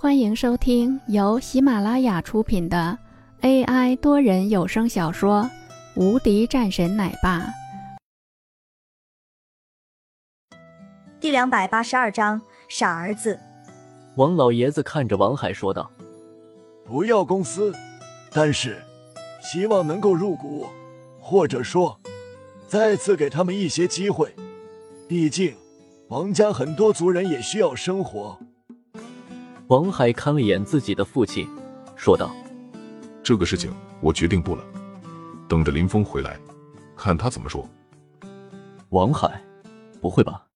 欢迎收听由喜马拉雅出品的 AI 多人有声小说《无敌战神奶爸》第两百八十二章傻儿子。王老爷子看着王海说道：“不要公司，但是希望能够入股，或者说再次给他们一些机会。毕竟王家很多族人也需要生活。”王海看了眼自己的父亲，说道：“这个事情我决定不了，等着林峰回来，看他怎么说。”王海，不会吧？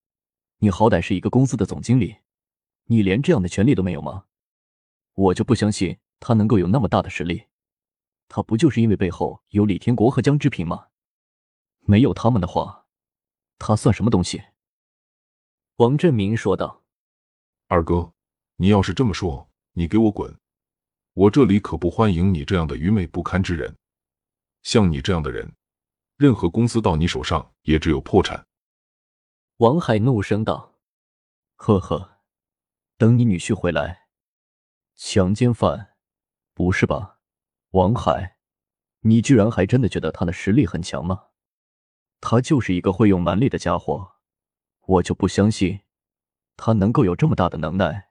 你好歹是一个公司的总经理，你连这样的权利都没有吗？我就不相信他能够有那么大的实力。他不就是因为背后有李天国和江之平吗？没有他们的话，他算什么东西？王振明说道：“二哥。”你要是这么说，你给我滚！我这里可不欢迎你这样的愚昧不堪之人。像你这样的人，任何公司到你手上也只有破产。王海怒声道：“呵呵，等你女婿回来，强奸犯，不是吧？王海，你居然还真的觉得他的实力很强吗？他就是一个会用蛮力的家伙，我就不相信他能够有这么大的能耐。”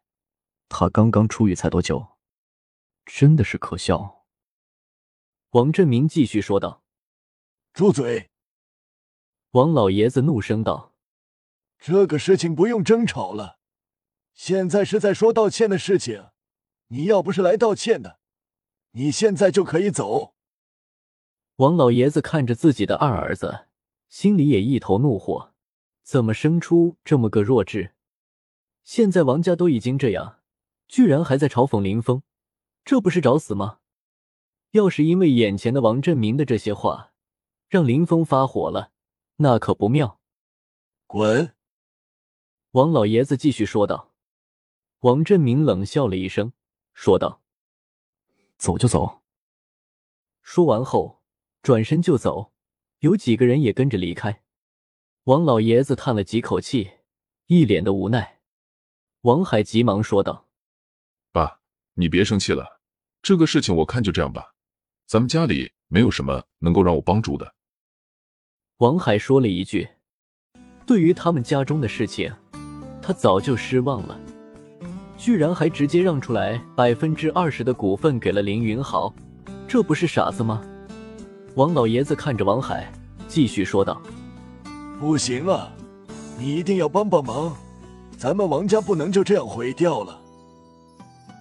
他刚刚出狱才多久，真的是可笑。王振明继续说道：“住嘴！”王老爷子怒声道：“这个事情不用争吵了，现在是在说道歉的事情。你要不是来道歉的，你现在就可以走。”王老爷子看着自己的二儿子，心里也一头怒火：怎么生出这么个弱智？现在王家都已经这样。居然还在嘲讽林峰，这不是找死吗？要是因为眼前的王振明的这些话，让林峰发火了，那可不妙。滚！王老爷子继续说道。王振明冷笑了一声，说道：“走就走。”说完后，转身就走，有几个人也跟着离开。王老爷子叹了几口气，一脸的无奈。王海急忙说道。爸，你别生气了，这个事情我看就这样吧。咱们家里没有什么能够让我帮助的。王海说了一句：“对于他们家中的事情，他早就失望了，居然还直接让出来百分之二十的股份给了林云豪，这不是傻子吗？”王老爷子看着王海，继续说道：“不行啊，你一定要帮帮忙，咱们王家不能就这样毁掉了。”